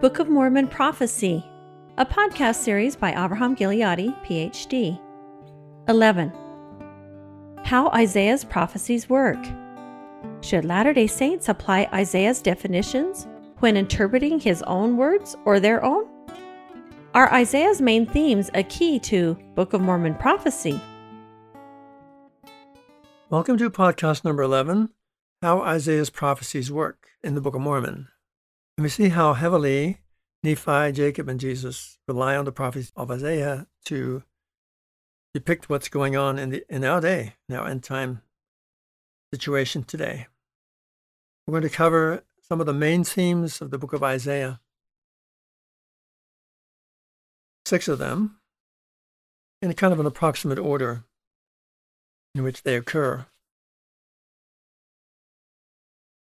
Book of Mormon Prophecy, a podcast series by Abraham Gileadi, PhD. 11. How Isaiah's prophecies work. Should Latter day Saints apply Isaiah's definitions when interpreting his own words or their own? Are Isaiah's main themes a key to Book of Mormon prophecy? Welcome to podcast number 11 How Isaiah's Prophecies Work in the Book of Mormon. And we see how heavily Nephi, Jacob, and Jesus rely on the prophecies of Isaiah to depict what's going on in, the, in our day, in our end time situation today. We're going to cover some of the main themes of the book of Isaiah, six of them, in a kind of an approximate order in which they occur.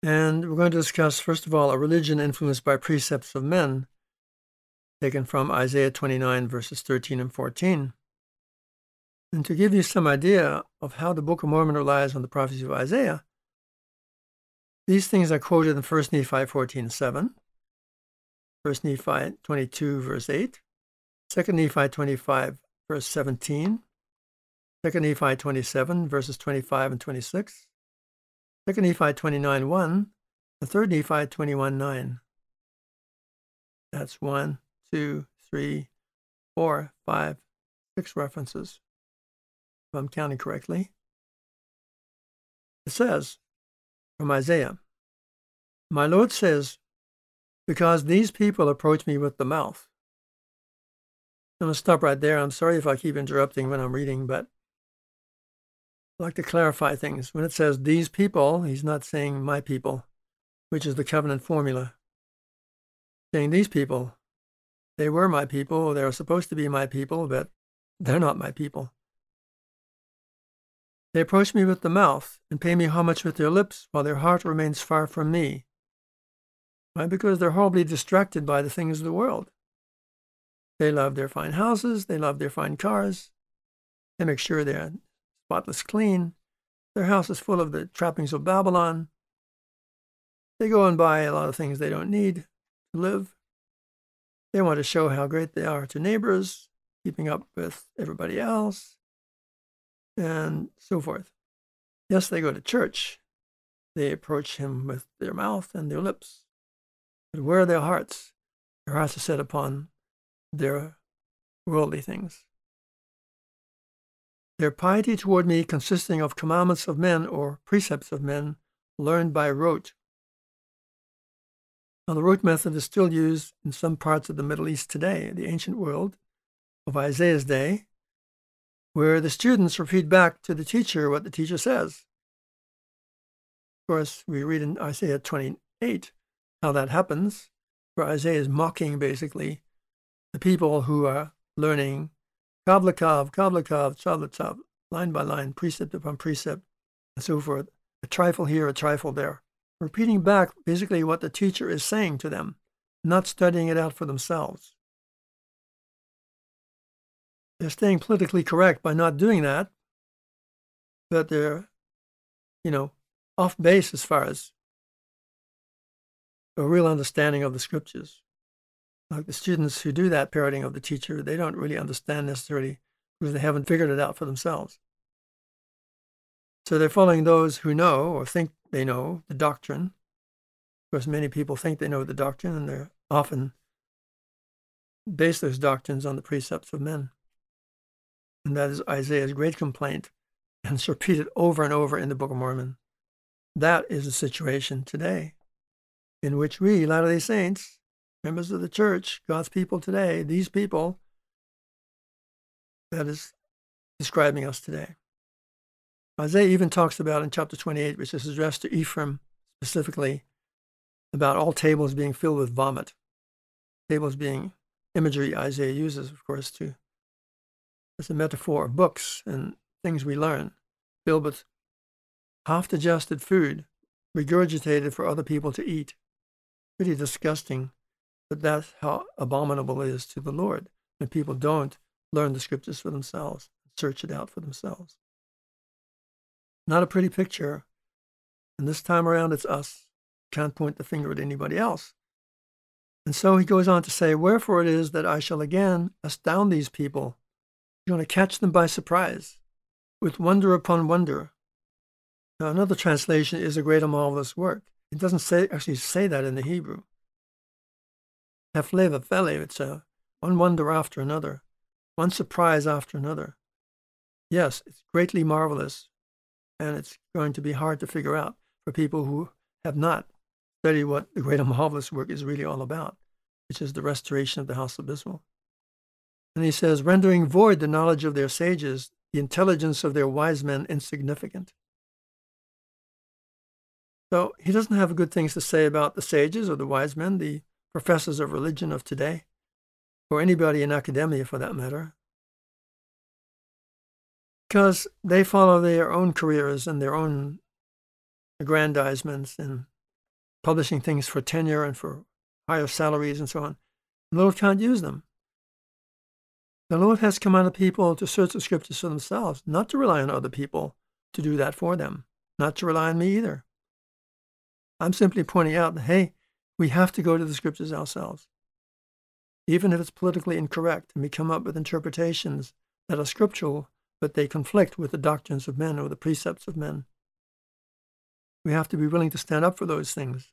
And we're going to discuss, first of all, a religion influenced by precepts of men, taken from Isaiah 29, verses 13 and 14. And to give you some idea of how the Book of Mormon relies on the prophecy of Isaiah, these things are quoted in 1 Nephi 14, 7, 1 Nephi 22, verse 8, 2 Nephi 25, verse 17, 2 Nephi 27, verses 25 and 26, 2 Nephi 29, 1, and 3 Nephi 21, 9. That's one, two, three, four, five, six references if I'm counting correctly. It says from Isaiah, My Lord says, because these people approach me with the mouth. I'm going to stop right there. I'm sorry if I keep interrupting when I'm reading, but Like to clarify things. When it says these people, he's not saying my people, which is the covenant formula. Saying these people, they were my people, they are supposed to be my people, but they're not my people. They approach me with the mouth and pay me homage with their lips, while their heart remains far from me. Why? Because they're horribly distracted by the things of the world. They love their fine houses, they love their fine cars, they make sure they're spotless clean. Their house is full of the trappings of Babylon. They go and buy a lot of things they don't need to live. They want to show how great they are to neighbors, keeping up with everybody else and so forth. Yes, they go to church. They approach him with their mouth and their lips. But where are their hearts? Their hearts are set upon their worldly things. Their piety toward me consisting of commandments of men or precepts of men learned by rote. Now, the rote method is still used in some parts of the Middle East today, the ancient world of Isaiah's day, where the students repeat back to the teacher what the teacher says. Of course, we read in Isaiah 28 how that happens, where Isaiah is mocking basically the people who are learning Kablakov, Kablakov, Chablatov, line by line, precept upon precept, and so forth. A trifle here, a trifle there. Repeating back basically what the teacher is saying to them, not studying it out for themselves. They're staying politically correct by not doing that, but they're, you know, off base as far as a real understanding of the scriptures. Like the students who do that parroting of the teacher, they don't really understand necessarily because they haven't figured it out for themselves. So they're following those who know or think they know the doctrine. Of course, many people think they know the doctrine, and they're often base those doctrines on the precepts of men. And that is Isaiah's great complaint, and it's repeated over and over in the Book of Mormon. That is the situation today, in which we, Latter day Saints, members of the church, God's people today, these people, that is describing us today. Isaiah even talks about in chapter 28, which is addressed to Ephraim specifically, about all tables being filled with vomit. Tables being imagery Isaiah uses, of course, to as a metaphor of books and things we learn, filled with half digested food regurgitated for other people to eat. Pretty disgusting, but that's how abominable it is to the Lord when people don't learn the scriptures for themselves, search it out for themselves. Not a pretty picture. And this time around, it's us. Can't point the finger at anybody else. And so he goes on to say, Wherefore it is that I shall again astound these people. You're going to catch them by surprise, with wonder upon wonder. Now, another translation is a great and marvelous work. It doesn't say actually say that in the Hebrew. Hefle v'fele, eh, it's a one wonder after another, one surprise after another. Yes, it's greatly marvelous, and it's going to be hard to figure out for people who have not studied what the great and marvelous work is really all about, which is the restoration of the house of Israel. And he says, rendering void the knowledge of their sages, the intelligence of their wise men insignificant. So he doesn't have good things to say about the sages or the wise men, the professors of religion of today, or anybody in academia for that matter because they follow their own careers and their own aggrandizements and publishing things for tenure and for higher salaries and so on. The Lord can't use them. The Lord has commanded people to search the scriptures for themselves, not to rely on other people to do that for them, not to rely on me either. I'm simply pointing out that, hey, we have to go to the scriptures ourselves. Even if it's politically incorrect and we come up with interpretations that are scriptural, but they conflict with the doctrines of men or the precepts of men. We have to be willing to stand up for those things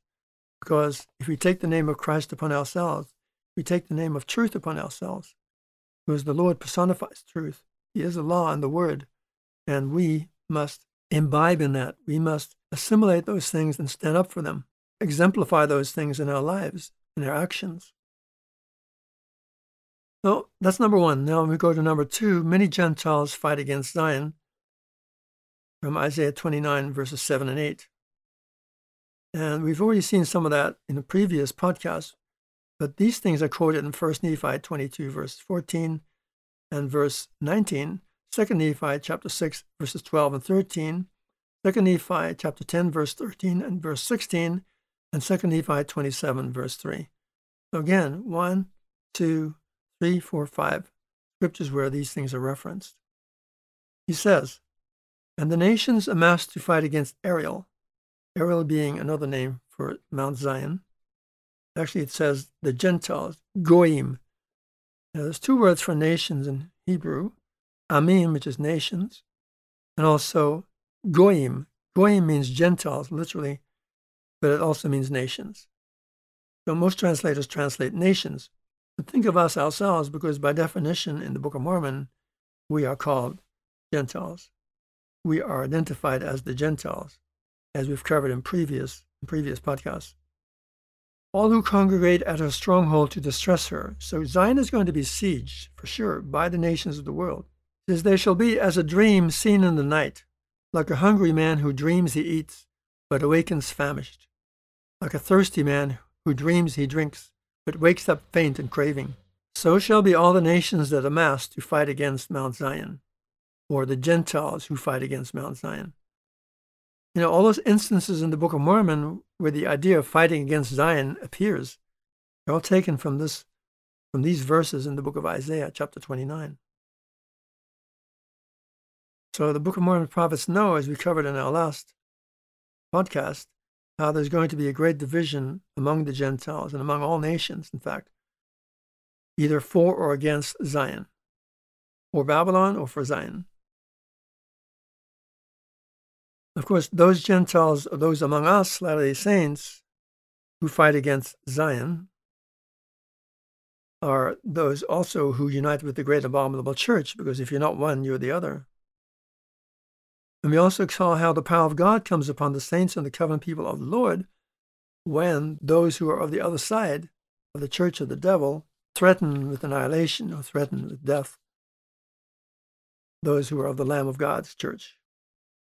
because if we take the name of Christ upon ourselves, we take the name of truth upon ourselves because the Lord personifies truth. He is the law and the word, and we must imbibe in that. We must assimilate those things and stand up for them, exemplify those things in our lives, in our actions. So that's number one. Now we go to number two. Many Gentiles fight against Zion from Isaiah 29, verses 7 and 8. And we've already seen some of that in the previous podcast, but these things are quoted in 1 Nephi 22, verse 14 and verse 19, 2 Nephi chapter 6, verses 12 and 13, 2 Nephi chapter 10, verse 13 and verse 16, and 2 Nephi 27, verse 3. So again, one, two, three, four, five scriptures where these things are referenced. He says, And the nations amassed to fight against Ariel, Ariel being another name for Mount Zion. Actually, it says the Gentiles, Goyim. Now, there's two words for nations in Hebrew Amim, which is nations, and also Goyim. Goyim means Gentiles, literally, but it also means nations. So most translators translate nations, but think of us ourselves because, by definition, in the Book of Mormon, we are called Gentiles. We are identified as the Gentiles, as we've covered in previous, in previous podcasts. All who congregate at her stronghold to distress her. So Zion is going to be sieged, for sure, by the nations of the world. It says, They shall be as a dream seen in the night, like a hungry man who dreams he eats, but awakens famished, like a thirsty man who dreams he drinks, but wakes up faint and craving. So shall be all the nations that amass to fight against Mount Zion, or the Gentiles who fight against Mount Zion. You know, all those instances in the Book of Mormon where the idea of fighting against Zion appears, they're all taken from this from these verses in the book of Isaiah, chapter 29. So the Book of Mormon prophets know, as we covered in our last podcast, how there's going to be a great division among the Gentiles and among all nations, in fact, either for or against Zion, for Babylon or for Zion. Of course, those Gentiles, those among us, Latter day Saints, who fight against Zion, are those also who unite with the great abominable church, because if you're not one, you're the other. And we also saw how the power of God comes upon the saints and the covenant people of the Lord when those who are of the other side of the church of the devil threaten with annihilation or threaten with death those who are of the Lamb of God's church.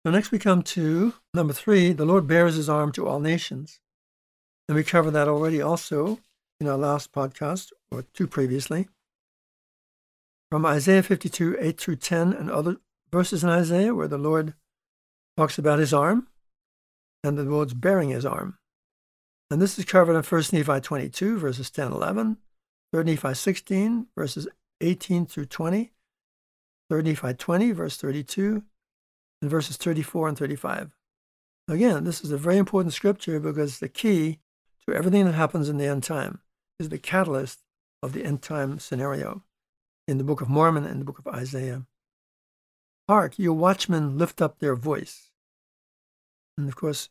So next we come to number three, the Lord bears his arm to all nations. And we covered that already also in our last podcast, or two previously. From Isaiah 52, 8 through 10, and other verses in Isaiah where the Lord talks about his arm and the Lord's bearing his arm. And this is covered in 1 Nephi 22, verses 10 11, 3 Nephi 16, verses 18 through 20, 3 Nephi 20, verse 32, and verses 34 and 35. Again, this is a very important scripture because the key to everything that happens in the end time. is the catalyst of the end time scenario in the Book of Mormon and the Book of Isaiah. Hark, you watchmen lift up their voice. And of course,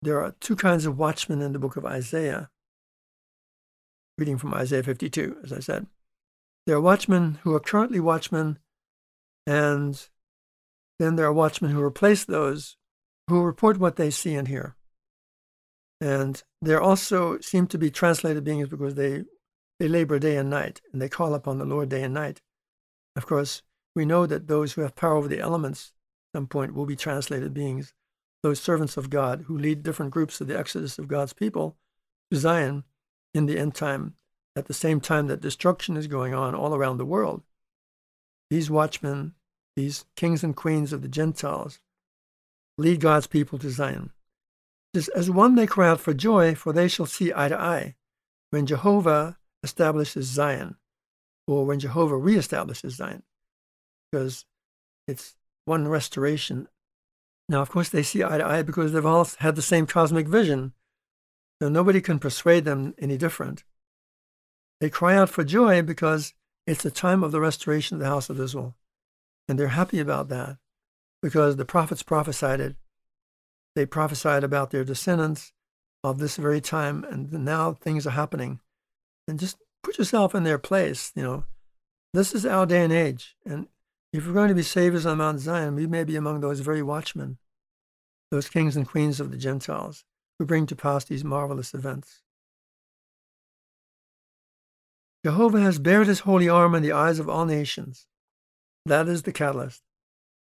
there are two kinds of watchmen in the book of Isaiah. Reading from Isaiah 52, as I said. There are watchmen who are currently watchmen, and then there are watchmen who replace those who report what they see and hear. And there also seem to be translated beings because they, they labor day and night, and they call upon the Lord day and night. Of course, we know that those who have power over the elements at some point will be translated beings those servants of God who lead different groups of the exodus of God's people to Zion in the end time at the same time that destruction is going on all around the world. These watchmen, these kings and queens of the Gentiles, lead God's people to Zion. As one they cry out for joy, for they shall see eye to eye when Jehovah establishes Zion, or when Jehovah reestablishes Zion, because it's one restoration now, of course, they see eye to eye because they've all had the same cosmic vision. So nobody can persuade them any different. They cry out for joy because it's the time of the restoration of the house of Israel. And they're happy about that because the prophets prophesied it. They prophesied about their descendants of this very time, and now things are happening. And just put yourself in their place. You know, this is our day and age. And if we're going to be saviors on Mount Zion, we may be among those very watchmen, those kings and queens of the Gentiles who bring to pass these marvelous events. Jehovah has bared his holy arm in the eyes of all nations. That is the catalyst.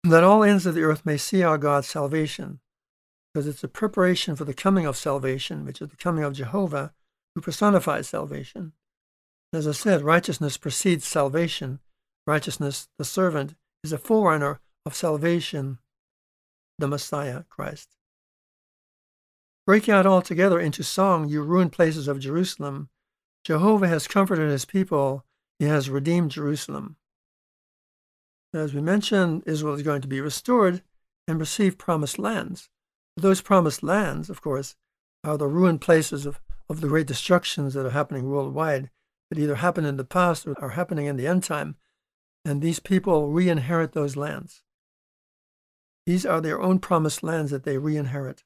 That all ends of the earth may see our God's salvation, because it's a preparation for the coming of salvation, which is the coming of Jehovah, who personifies salvation. As I said, righteousness precedes salvation, righteousness, the servant, is a forerunner of salvation, the Messiah, Christ. Break out altogether into song, you ruined places of Jerusalem. Jehovah has comforted his people, he has redeemed Jerusalem. As we mentioned, Israel is going to be restored and receive promised lands. Those promised lands, of course, are the ruined places of, of the great destructions that are happening worldwide that either happened in the past or are happening in the end time and these people re inherit those lands. These are their own promised lands that they re inherit.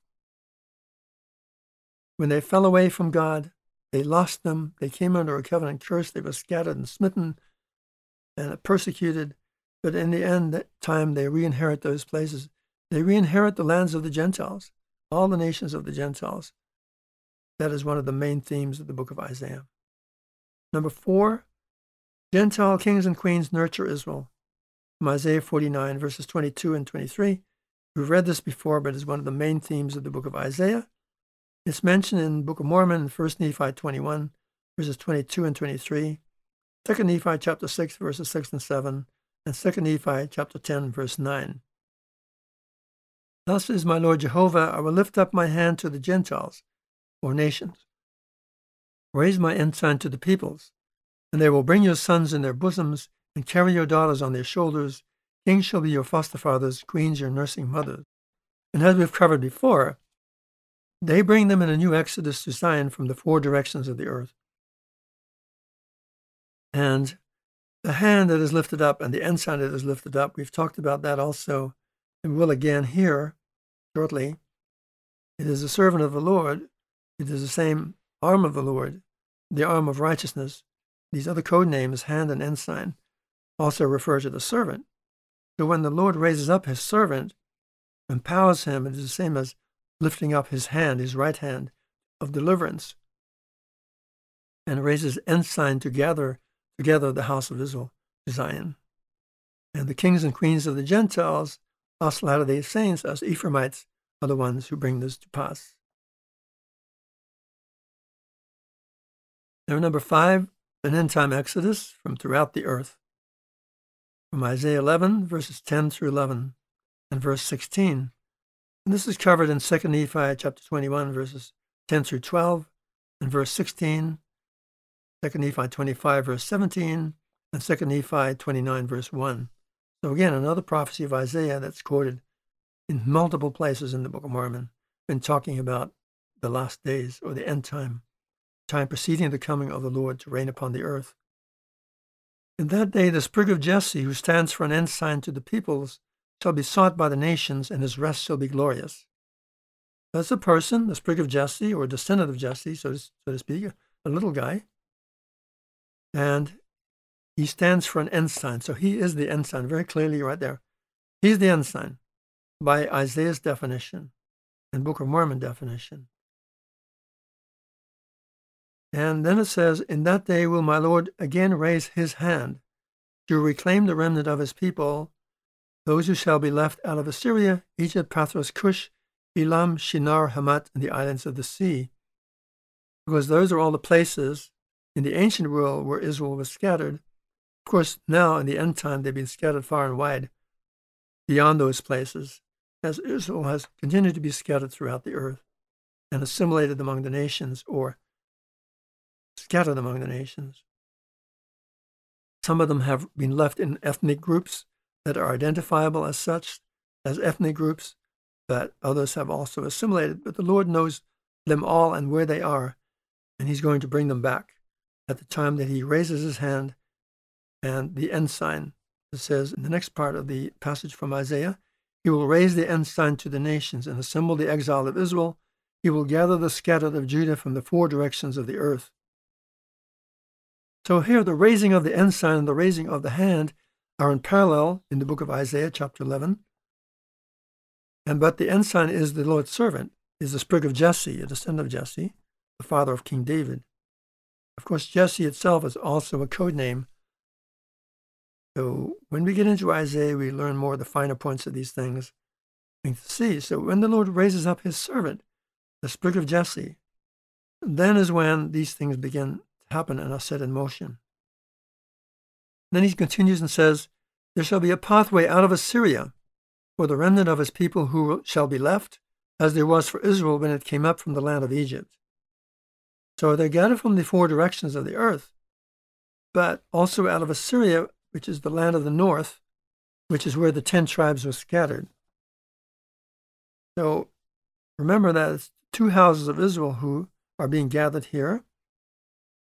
When they fell away from God, they lost them. They came under a covenant curse. They were scattered and smitten and persecuted. But in the end, that time they re inherit those places. They re inherit the lands of the Gentiles, all the nations of the Gentiles. That is one of the main themes of the book of Isaiah. Number four, Gentile kings and queens nurture Israel. From Isaiah 49, verses 22 and 23. We've read this before, but it's one of the main themes of the book of Isaiah. It's mentioned in Book of Mormon, 1 Nephi 21, verses 22 and 23, 2 Nephi chapter 6, verses 6 and 7, and 2 Nephi chapter 10, verse 9. Thus is my Lord Jehovah, I will lift up my hand to the Gentiles, or nations, raise my ensign to the peoples, and they will bring your sons in their bosoms and carry your daughters on their shoulders. Kings shall be your foster fathers, queens your nursing mothers. And as we've covered before, they bring them in a new exodus to Zion from the four directions of the earth. And the hand that is lifted up and the ensign that is lifted up, we've talked about that also, and will again here shortly. It is the servant of the Lord. It is the same arm of the Lord, the arm of righteousness, these other code names, hand and ensign, also refer to the servant. So when the Lord raises up his servant, empowers him, it is the same as lifting up his hand, his right hand of deliverance, and raises ensign to gather together the house of Israel Zion. And the kings and queens of the Gentiles, us Latter day Saints, us Ephraimites, are the ones who bring this to pass. Now, number five, an end time exodus from throughout the earth. From Isaiah 11, verses 10 through 11, and verse 16. And this is covered in 2 Nephi chapter 21, verses 10 through 12, and verse 16, 2 Nephi 25, verse 17, and 2 Nephi 29, verse 1. So again, another prophecy of Isaiah that's quoted in multiple places in the Book of Mormon, been talking about the last days or the end time time preceding the coming of the Lord to reign upon the earth. In that day, the sprig of Jesse, who stands for an ensign to the peoples, shall be sought by the nations, and his rest shall be glorious. That's a person, the sprig of Jesse, or a descendant of Jesse, so to, so to speak, a little guy. And he stands for an ensign. So he is the ensign, very clearly right there. He's the ensign by Isaiah's definition and Book of Mormon definition. And then it says, In that day will my Lord again raise his hand to reclaim the remnant of his people, those who shall be left out of Assyria, Egypt, Pathros, Cush, Elam, Shinar, Hamat, and the islands of the sea. Because those are all the places in the ancient world where Israel was scattered. Of course, now in the end time, they've been scattered far and wide beyond those places, as Israel has continued to be scattered throughout the earth and assimilated among the nations or scattered among the nations. Some of them have been left in ethnic groups that are identifiable as such, as ethnic groups, but others have also assimilated. But the Lord knows them all and where they are, and He's going to bring them back at the time that He raises His hand and the ensign. It says in the next part of the passage from Isaiah, He will raise the ensign to the nations and assemble the exile of Israel. He will gather the scattered of Judah from the four directions of the earth. So here, the raising of the ensign and the raising of the hand are in parallel in the book of Isaiah, chapter 11. And but the ensign is the Lord's servant, is the sprig of Jesse, a descendant of Jesse, the father of King David. Of course, Jesse itself is also a code name. So when we get into Isaiah, we learn more of the finer points of these things. see. So when the Lord raises up his servant, the sprig of Jesse, then is when these things begin happen and are set in motion. Then he continues and says, There shall be a pathway out of Assyria for the remnant of his people who shall be left, as there was for Israel when it came up from the land of Egypt. So they're gathered from the four directions of the earth, but also out of Assyria, which is the land of the north, which is where the ten tribes were scattered. So remember that it's two houses of Israel who are being gathered here.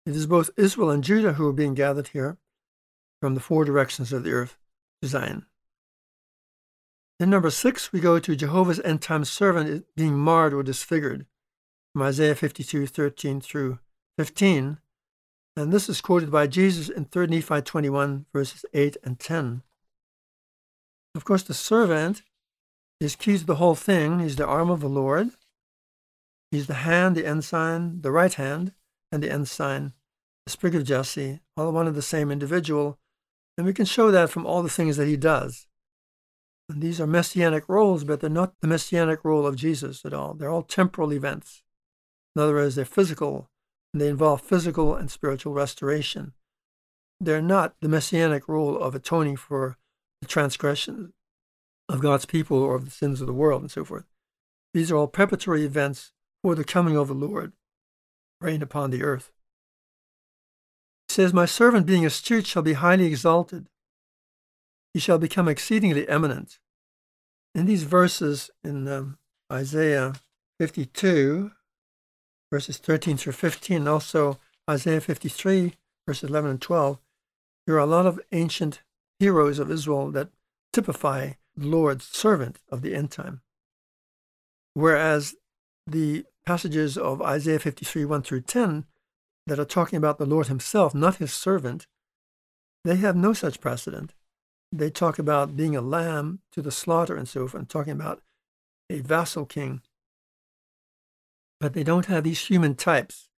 It is both Israel and Judah who are being gathered here from the four directions of the earth to Zion. In number six, we go to Jehovah's end time servant being marred or disfigured from Isaiah 52, 13 through 15. And this is quoted by Jesus in 3 Nephi 21, verses 8 and 10. Of course, the servant is key to the whole thing. He's the arm of the Lord. He's the hand, the ensign, the right hand, and the ensign, the sprig of Jesse, all one of the same individual. And we can show that from all the things that he does. And these are messianic roles, but they're not the messianic role of Jesus at all. They're all temporal events. In other words, they're physical, and they involve physical and spiritual restoration. They're not the messianic role of atoning for the transgressions of God's people or of the sins of the world and so forth. These are all preparatory events for the coming of the Lord reign upon the earth. He says, My servant being a astute shall be highly exalted. He shall become exceedingly eminent. In these verses in um, Isaiah 52, verses 13 through 15, and also Isaiah 53, verses 11 and 12, there are a lot of ancient heroes of Israel that typify the Lord's servant of the end time. Whereas the passages of Isaiah 53, 1 through 10, that are talking about the Lord himself, not his servant, they have no such precedent. They talk about being a lamb to the slaughter and so forth, and talking about a vassal king. But they don't have these human types.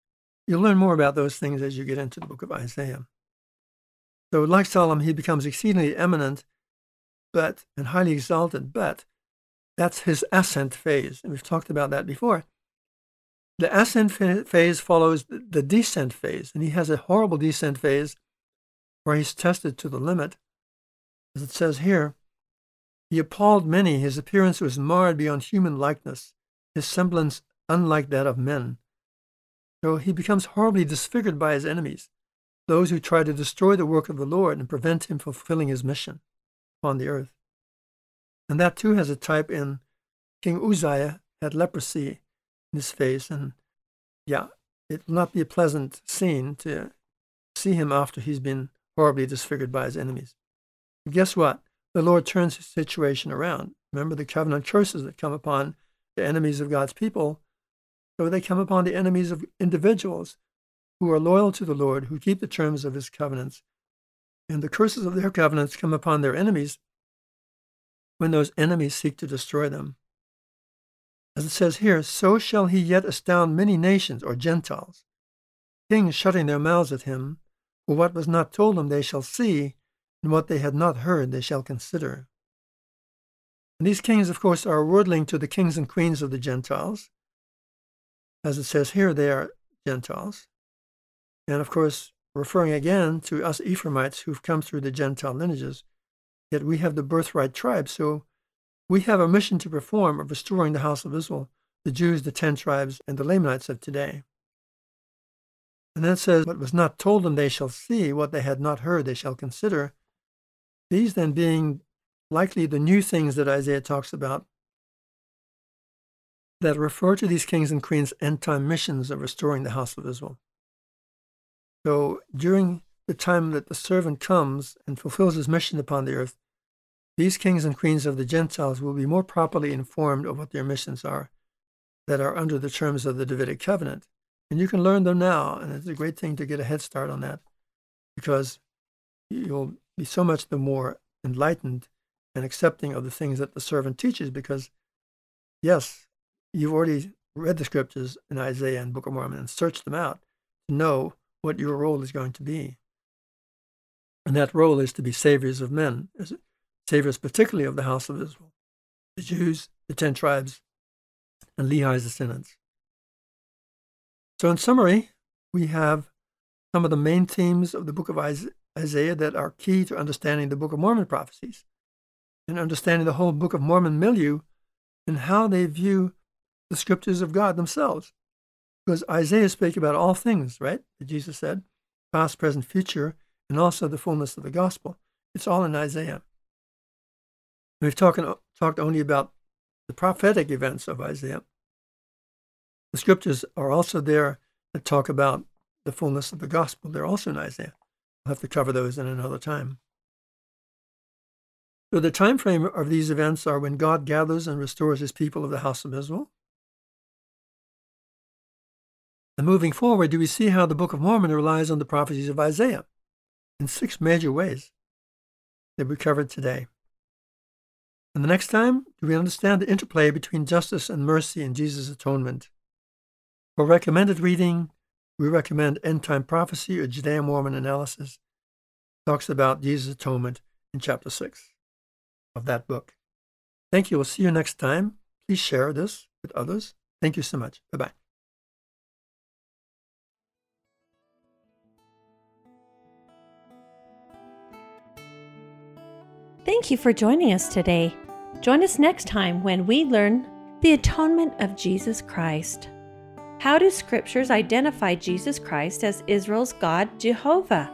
You'll learn more about those things as you get into the book of Isaiah. So, like Solomon, he becomes exceedingly eminent but and highly exalted, but that's his ascent phase. And we've talked about that before. The ascent phase follows the descent phase, and he has a horrible descent phase where he's tested to the limit. As it says here, he appalled many. His appearance was marred beyond human likeness, his semblance unlike that of men. So he becomes horribly disfigured by his enemies, those who try to destroy the work of the Lord and prevent him fulfilling his mission upon the earth. And that too has a type in King Uzziah had leprosy in his face. And yeah, it will not be a pleasant scene to see him after he's been horribly disfigured by his enemies. But guess what? The Lord turns his situation around. Remember the covenant curses that come upon the enemies of God's people. So they come upon the enemies of individuals who are loyal to the Lord, who keep the terms of his covenants. And the curses of their covenants come upon their enemies when those enemies seek to destroy them. As it says here, so shall he yet astound many nations or Gentiles, kings shutting their mouths at him, for what was not told them they shall see, and what they had not heard they shall consider. And these kings, of course, are a wordling to the kings and queens of the Gentiles. As it says here, they are Gentiles. And of course, referring again to us Ephraimites who've come through the Gentile lineages, yet we have the birthright tribe. So we have a mission to perform of restoring the house of Israel, the Jews, the ten tribes, and the Lamanites of today. And then says, What was not told them they shall see, what they had not heard they shall consider. These then being likely the new things that Isaiah talks about that refer to these kings and queens' end time missions of restoring the house of Israel. So during the time that the servant comes and fulfills his mission upon the earth, these kings and queens of the Gentiles will be more properly informed of what their missions are that are under the terms of the Davidic covenant. And you can learn them now, and it's a great thing to get a head start on that because you'll be so much the more enlightened and accepting of the things that the servant teaches because, yes, you've already read the scriptures in Isaiah and Book of Mormon and searched them out to know what your role is going to be. And that role is to be saviors of men, saviors particularly of the house of Israel, the Jews, the ten tribes, and Lehi's descendants. So, in summary, we have some of the main themes of the book of Isaiah that are key to understanding the Book of Mormon prophecies and understanding the whole Book of Mormon milieu and how they view the scriptures of God themselves. Because Isaiah spake about all things, right? That Jesus said, past, present, future, and also the fullness of the gospel. It's all in Isaiah. We've talked, uh, talked only about the prophetic events of Isaiah. The scriptures are also there that talk about the fullness of the gospel. They're also in Isaiah. We'll have to cover those in another time. So the time frame of these events are when God gathers and restores his people of the house of Israel. And moving forward, do we see how the Book of Mormon relies on the prophecies of Isaiah in six major ways that we covered today. And the next time, do we understand the interplay between justice and mercy in Jesus' atonement? For recommended reading, we recommend End Time Prophecy or Judeo Mormon Analysis. Talks about Jesus' atonement in chapter 6 of that book. Thank you. We'll see you next time. Please share this with others. Thank you so much. Bye bye. Thank you for joining us today. Join us next time when we learn the atonement of Jesus Christ. How do scriptures identify Jesus Christ as Israel's God, Jehovah?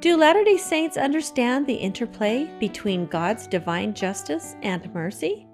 Do Latter day Saints understand the interplay between God's divine justice and mercy?